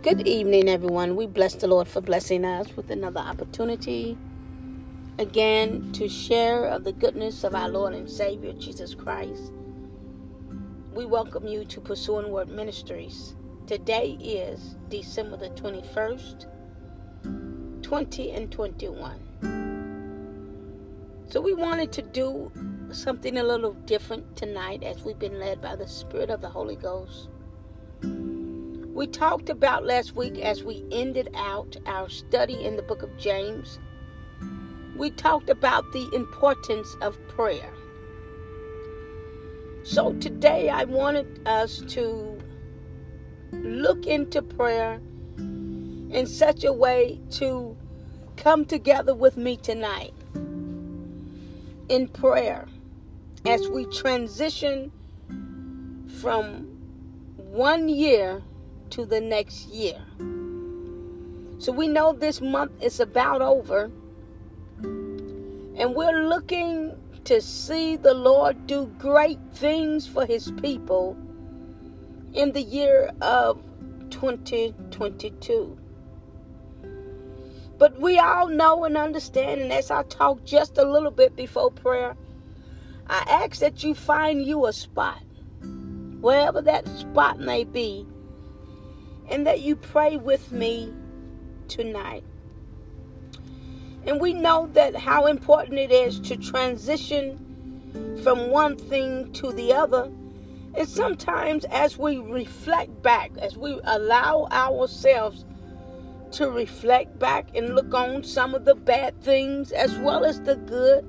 Good evening, everyone. We bless the Lord for blessing us with another opportunity again to share of the goodness of our Lord and Savior Jesus Christ. We welcome you to Pursuing Word Ministries. Today is December the 21st, 20 and 21. So we wanted to do something a little different tonight as we've been led by the Spirit of the Holy Ghost. We talked about last week as we ended out our study in the book of James. We talked about the importance of prayer. So today I wanted us to look into prayer in such a way to come together with me tonight in prayer as we transition from one year to the next year. So we know this month is about over, and we're looking to see the Lord do great things for his people in the year of 2022. But we all know and understand, and as I talk just a little bit before prayer, I ask that you find you a spot, wherever that spot may be, and that you pray with me tonight. And we know that how important it is to transition from one thing to the other. And sometimes, as we reflect back, as we allow ourselves to reflect back and look on some of the bad things as well as the good,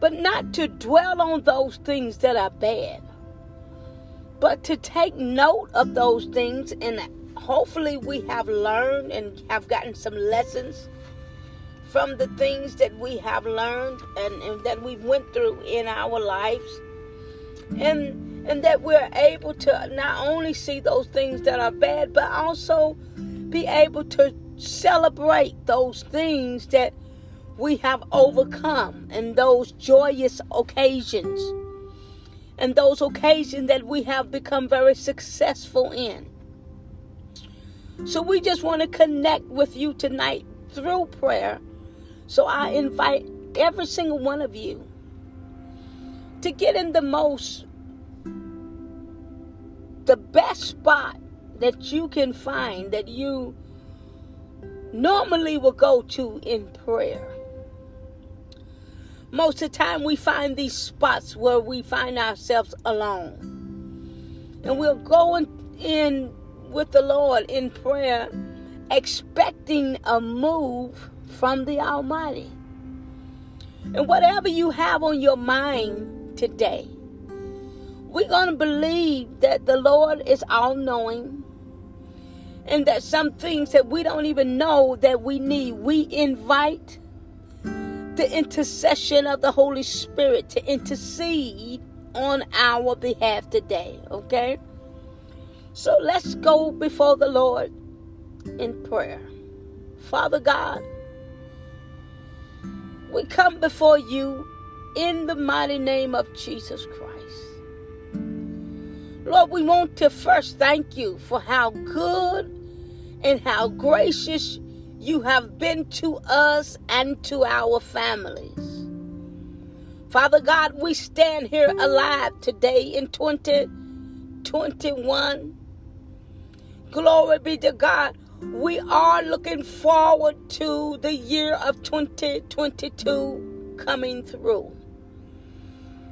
but not to dwell on those things that are bad, but to take note of those things and hopefully we have learned and have gotten some lessons from the things that we have learned and, and that we went through in our lives. And and that we're able to not only see those things that are bad but also be able to celebrate those things that we have overcome and those joyous occasions and those occasions that we have become very successful in. So we just want to connect with you tonight through prayer. So I invite every single one of you to get in the most, the best spot that you can find that you normally will go to in prayer. Most of the time, we find these spots where we find ourselves alone. And we're going in with the Lord in prayer, expecting a move from the Almighty. And whatever you have on your mind today, we're going to believe that the Lord is all knowing and that some things that we don't even know that we need, we invite the intercession of the Holy Spirit to intercede on our behalf today, okay? So let's go before the Lord in prayer. Father God, we come before you in the mighty name of Jesus Christ. Lord, we want to first thank you for how good and how gracious you have been to us and to our families. Father God, we stand here alive today in 2021. Glory be to God. We are looking forward to the year of 2022 coming through.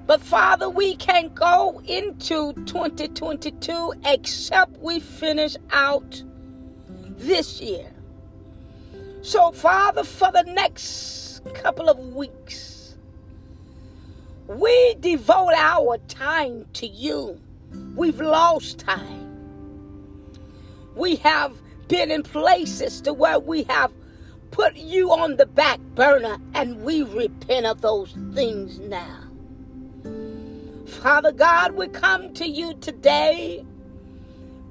But Father, we can't go into 2022 except we finish out this year. So, Father, for the next couple of weeks, we devote our time to you. We've lost time. We have been in places to where we have put you on the back burner and we repent of those things now. Father God, we come to you today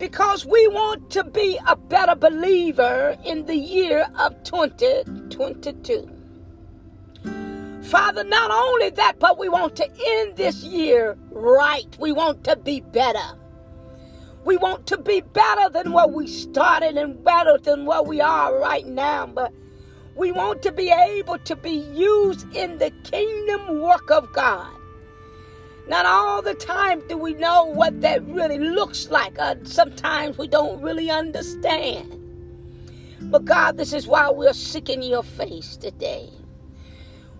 because we want to be a better believer in the year of 2022. Father, not only that, but we want to end this year right. We want to be better. We want to be better than what we started and better than what we are right now. But we want to be able to be used in the kingdom work of God. Not all the time do we know what that really looks like. Uh, sometimes we don't really understand. But God, this is why we're seeking your face today.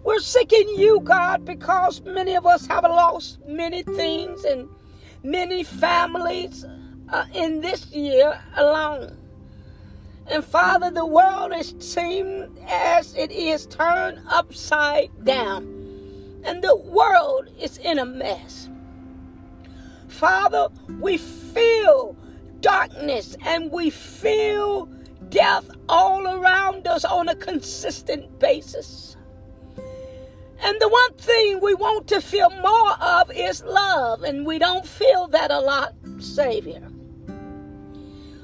We're seeking you, God, because many of us have lost many things and many families uh, in this year alone. And Father, the world is seemed as it is turned upside down. And the world is in a mess. Father, we feel darkness and we feel death all around us on a consistent basis. And the one thing we want to feel more of is love, and we don't feel that a lot, Savior.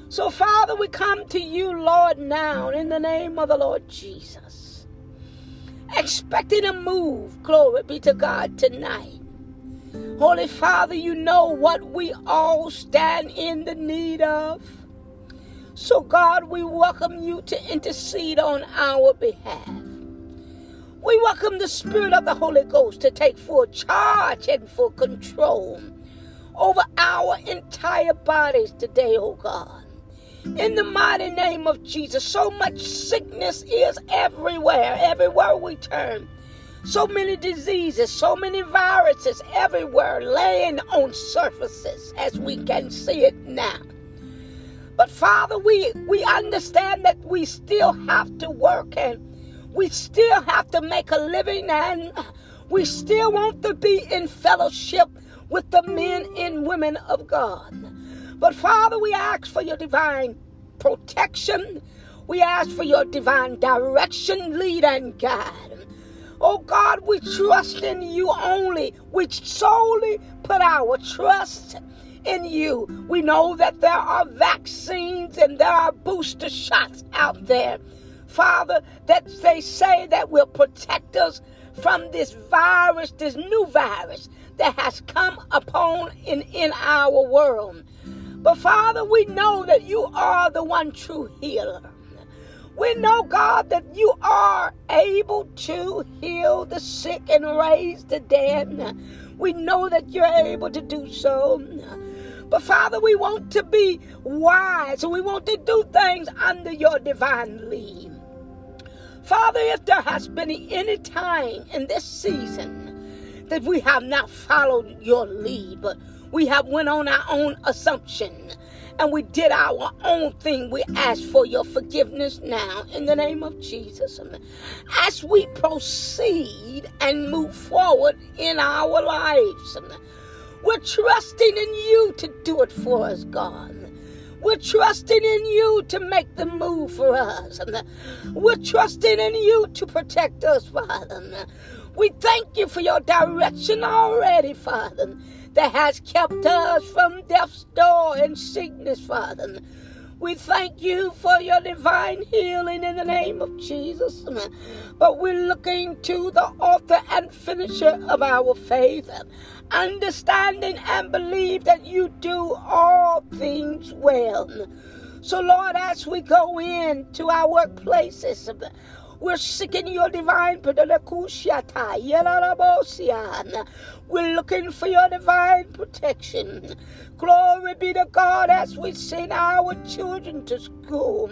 So, Father, we come to you, Lord, now in the name of the Lord Jesus, expecting a move, glory be to God, tonight. Holy Father, you know what we all stand in the need of. So, God, we welcome you to intercede on our behalf. We welcome the Spirit of the Holy Ghost to take full charge and full control over our entire bodies today, oh God. In the mighty name of Jesus, so much sickness is everywhere, everywhere we turn. So many diseases, so many viruses everywhere laying on surfaces as we can see it now. But Father, we, we understand that we still have to work and we still have to make a living and we still want to be in fellowship with the men and women of God. But Father, we ask for your divine protection. We ask for your divine direction, lead, and guide. Oh God, we trust in you only. We solely put our trust in you. We know that there are vaccines and there are booster shots out there. Father, that they say that will protect us from this virus, this new virus that has come upon in, in our world. But Father, we know that you are the one true healer. We know, God, that you are able to heal the sick and raise the dead. We know that you're able to do so. But Father, we want to be wise and we want to do things under your divine lead. Father, if there has been any time in this season that we have not followed your lead, but we have went on our own assumption and we did our own thing, we ask for your forgiveness now in the name of Jesus. As we proceed and move forward in our lives, we're trusting in you to do it for us, God. We're trusting in you to make the move for us. We're trusting in you to protect us, Father. We thank you for your direction already, Father, that has kept us from death's door and sickness, Father. We thank you for your divine healing in the name of Jesus. But we're looking to the author and finisher of our faith, understanding and believe that you do all things well. So, Lord, as we go into our workplaces, we're seeking your divine protection. We're looking for your divine protection. Glory be to God as we send our children to school.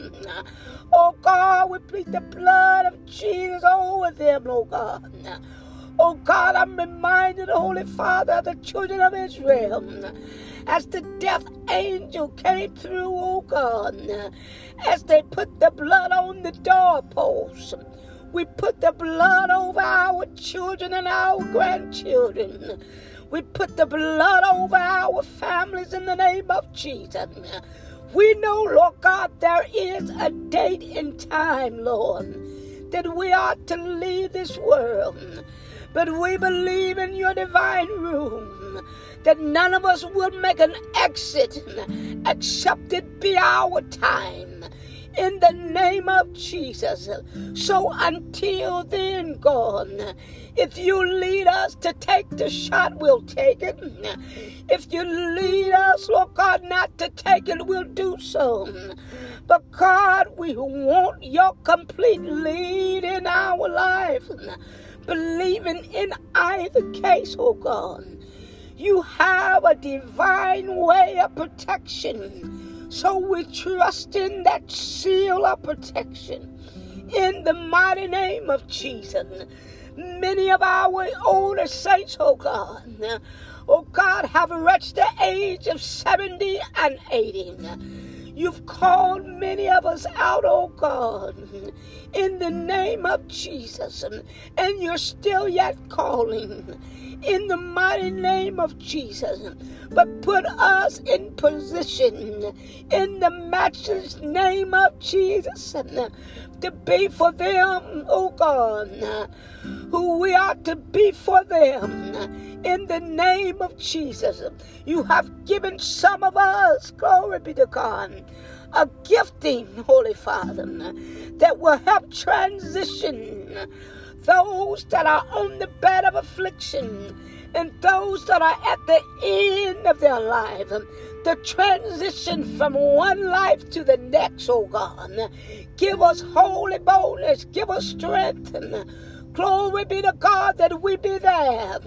Oh God, we plead the blood of Jesus over them, oh God. Oh God, I'm reminded, Holy Father, of the children of Israel as the death angel came through, oh God, as they put the blood on the doorposts. We put the blood over our children and our grandchildren. We put the blood over our families in the name of Jesus. We know, Lord God, there is a date and time, Lord, that we are to leave this world. But we believe in your divine room that none of us will make an exit except it be our time. in the name of Jesus. So until then, God, if you lead us to take the shot, we'll take it. If you lead us, Lord God, not to take it, we'll do so. But God, we want your complete lead in our life. Believing in either case, oh God. You have a divine way of protection. So we trust in that seal of protection. In the mighty name of Jesus. Many of our older saints, oh God, oh God, have reached the age of 70 and 80. You've called many of us out, oh God, in the name of Jesus, and you're still yet calling in the mighty name of Jesus. But put us in position in the matchless name of Jesus to be for them, oh God, who we are to be for them in the name of Jesus. You have given some of us, glory be to God, a gifting, Holy Father, that will help transition those that are on the bed of affliction and those that are at the end of their life. The transition from one life to the next, oh God. Give us holy boldness, give us strength. Glory be to God that we be there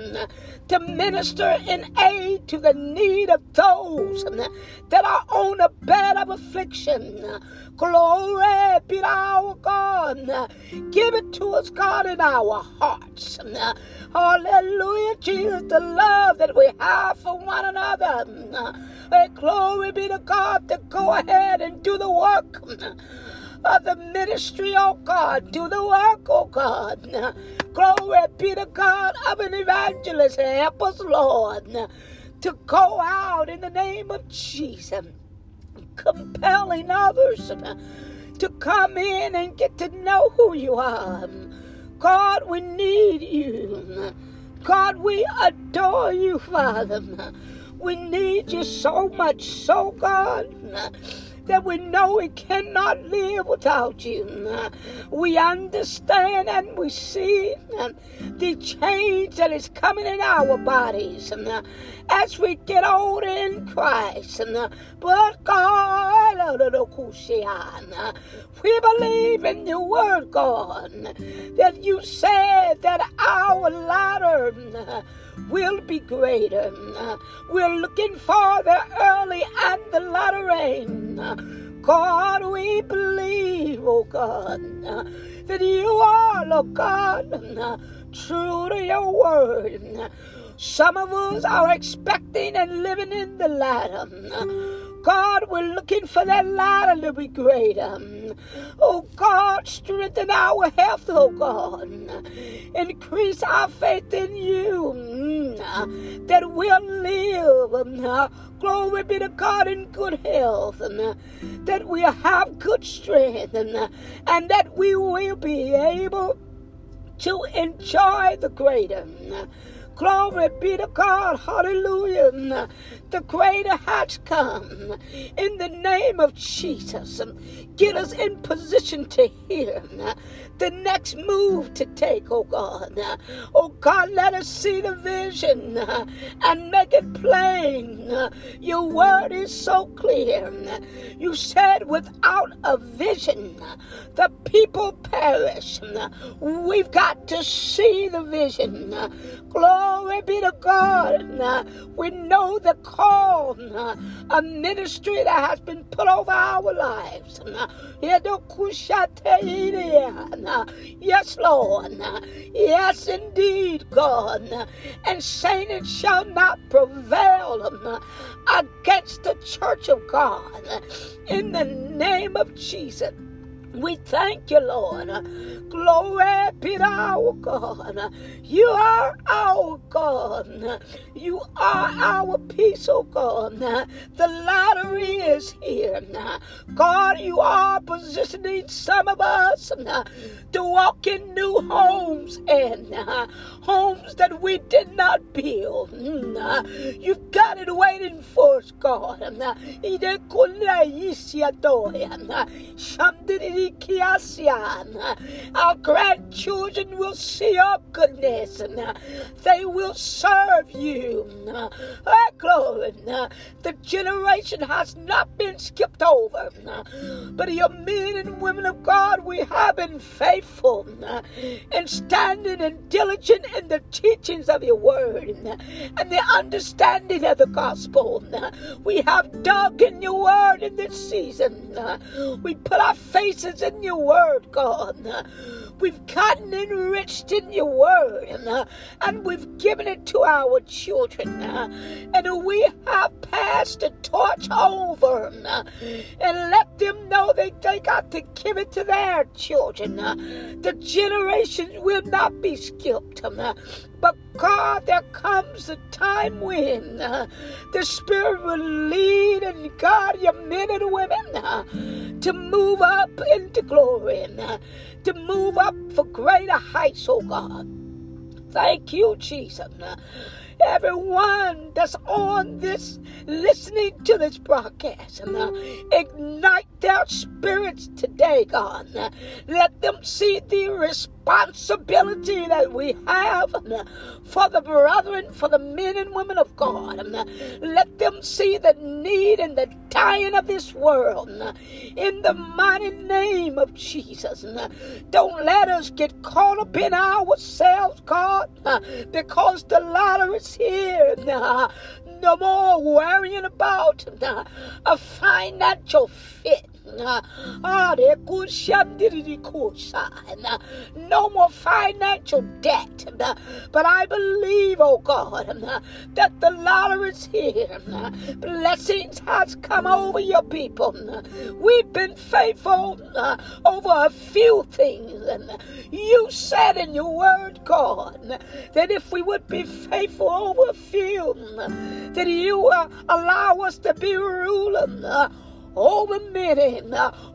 to minister in aid to the need of those that are on a bed of affliction. Glory be to our God. Give it to us, God, in our hearts. Hallelujah, Jesus, the love that we have for one another. Glory be to God to go ahead and do the work of the ministry, oh God. Do the work, oh God. Glory be to God of an evangelist. Help us, Lord, to go out in the name of Jesus, compelling others to come in and get to know who you are. God, we need you. God, we adore you, Father. We need you so much, so God that we know we cannot live without you. We understand and we see the change that is coming in our bodies as we get older in Christ. But God, oh, we believe in your word, God, that you said that our latter will be greater. We're looking for the early and the latter rain. God, we believe, oh God, that you are, Lord God, true to your word. Some of us are expecting and living in the latter. God, we're looking for that latter to be greater. Oh God, strengthen our health, oh God. Increase our faith in you mm, that we'll live. Mm, glory be to God in good health, mm, that we'll have good strength, and that we will be able to enjoy the greater. Glory be to God. Hallelujah. The greater has come in the name of Jesus. Get us in position to hear the next move to take, oh God. Oh God, let us see the vision and make it plain. Your word is so clear. You said, without a vision, the people perish. We've got to see the vision. Glory be to God. We know the call, uh, a ministry that has been put over our lives. Uh, uh, yes, Lord. Yes, indeed, God. And Satan shall not prevail against the church of God. In the name of Jesus. We thank you, Lord. Glory be to our God. You are our God. You are our peace, oh God. The lottery is here. God, you are positioning some of us to walk in new homes and homes that we did not build. You've got it waiting for us, God. Our grandchildren will see your goodness. and They will serve you. Glory. The generation has not been skipped over. But your men and women of God, we have been faithful and standing and diligent in the teachings of your word and the understanding of the gospel. We have dug in your word in this season. We put our faces in your word, God. We've gotten enriched in your word and we've given it to our children. And we have passed the torch over and let them know that they got to give it to their children. The generations will not be skipped. But God, there comes a time when the Spirit will lead and guide your men and women to move up into glory, uh, to move up for greater heights, oh God. Thank you, Jesus everyone that's on this, listening to this broadcast. Uh, ignite their spirits today, God. Uh, let them see the responsibility that we have uh, for the brethren, for the men and women of God. Uh, let them see the need and the dying of this world. Uh, in the mighty name of Jesus. Don't let us get caught up in ourselves, God, because the latter is here. No more worrying about a financial fit. Ah, no more financial debt. But I believe, oh God, that the lottery is here. Blessings has come over your people. We've been faithful uh, over a few things. You said in your word, God, that if we would be faithful over a few, that you uh, allow us to be ruler uh, over many.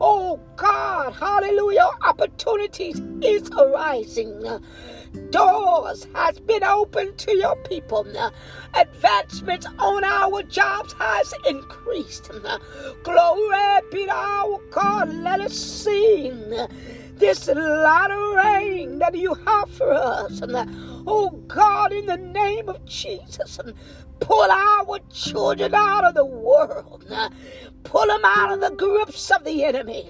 Oh God, hallelujah. Opportunities is arising. Doors has been opened to your people. Advancements on our jobs has increased. Glory be to our God. Let us sing this latter rain that you have for us. Oh God, in the name of Jesus, pull our children out of the world. Pull them out of the grips of the enemy.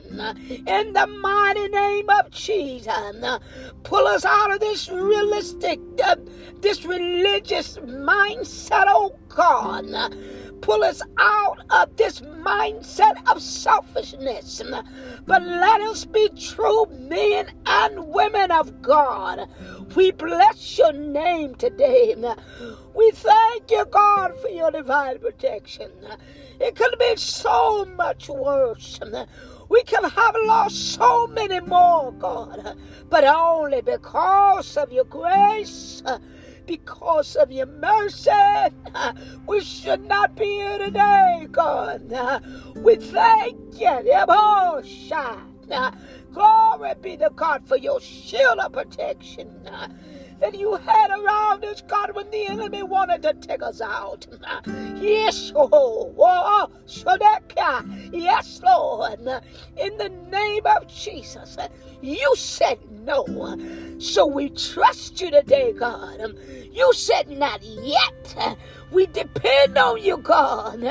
In the mighty name of Jesus. Pull us out of this realistic, uh, this religious mindset, oh God pull us out of this mindset of selfishness. But let us be true men and women of God. We bless your name today. We thank you, God, for your divine protection. It could have been so much worse. We could have lost so many more, God, but only because of your grace because of your mercy. We should not be here today, God. We thank you. Glory be to God for your shield of protection that you had around us, God, when the enemy wanted to take us out. Yes, oh, oh, yes, Lord. In the name of Jesus, you said no. So we trust you today, God. You said not yet. We depend on you, God.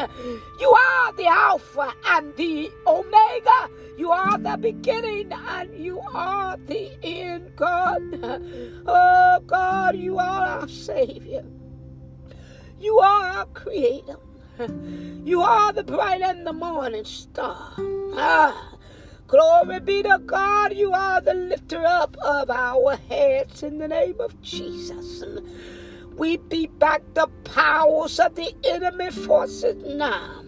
You are the Alpha and the Omega. You are the beginning and you are the end, God. Oh, God, you are our Savior. You are our Creator. You are the bright and the morning star. Ah, Glory be to God. You are the lifter up of our heads in the name of Jesus. We beat back the powers of the enemy forces now.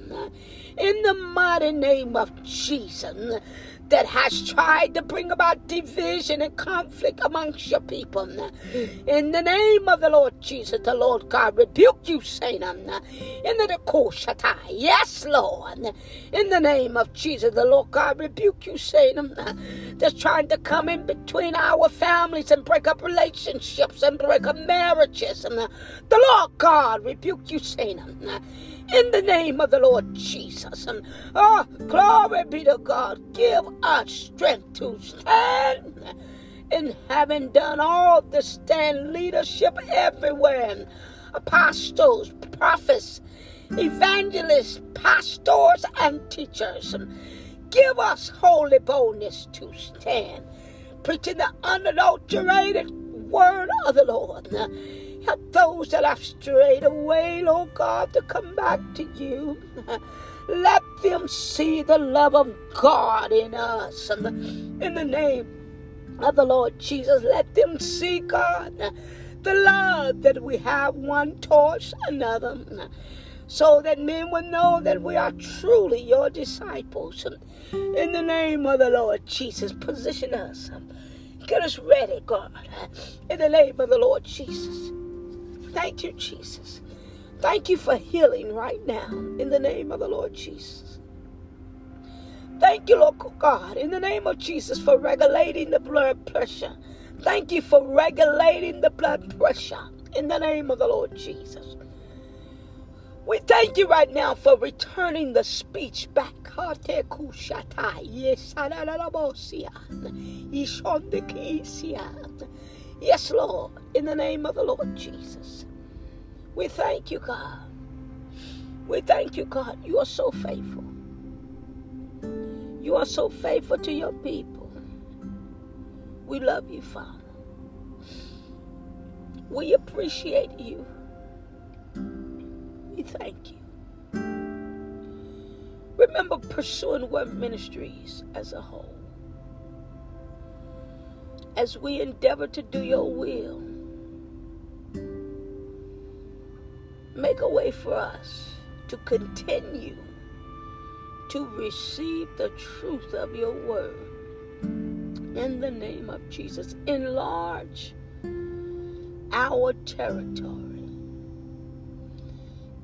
In the mighty name of Jesus. that has tried to bring about division and conflict amongst your people. In the name of the Lord Jesus, the Lord God rebuke you, Satan. In the Koshatai. Yes, Lord. In the name of Jesus, the Lord God rebuke you, Satan. That's trying to come in between our families and break up relationships and break up marriages. The Lord God rebuke you, Satan in the name of the Lord Jesus. And oh, glory be to God. Give us strength to stand. And having done all to stand leadership everywhere, and apostles, prophets, evangelists, pastors, and teachers. And give us holy boldness to stand, preaching the unadulterated word of the Lord Help those that have strayed away, Lord God, to come back to you. Let them see the love of God in us. And In the name of the Lord Jesus, let them see, God, the love that we have one towards another. So that men will know that we are truly your disciples. In the name of the Lord Jesus, position us. Get us ready, God. In the name of the Lord Jesus. Thank you, Jesus. Thank you for healing right now in the name of the Lord Jesus. Thank you, Lord God, in the name of Jesus for regulating the blood pressure. Thank you for regulating the blood pressure in the name of the Lord Jesus. We thank you right now for returning the speech back. Yes, Lord, in the name of the Lord Jesus. We thank you, God. We thank you, God. You are so faithful. You are so faithful to your people. We love you, Father. We appreciate you. We thank you. Remember pursuing word ministries as a whole as we endeavor to do your will. Make a way for us to continue to receive the truth of your word. In the name of Jesus, enlarge our territory.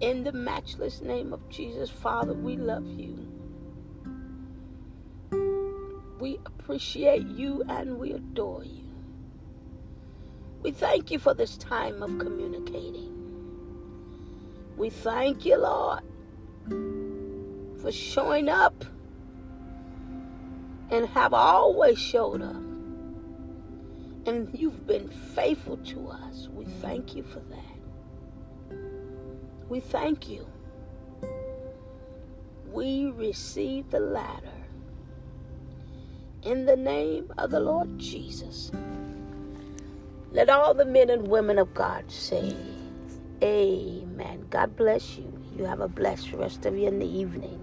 In the matchless name of Jesus, Father, we love you. We appreciate you and we adore you. We thank you for this time of communicating. We thank you, Lord, for showing up and have always showed up. And you've been faithful to us. We thank you for that. We thank you. We receive the latter in the name of the Lord Jesus. Let all the men and women of God say, Amen. God bless you. You have a blessed rest of your evening.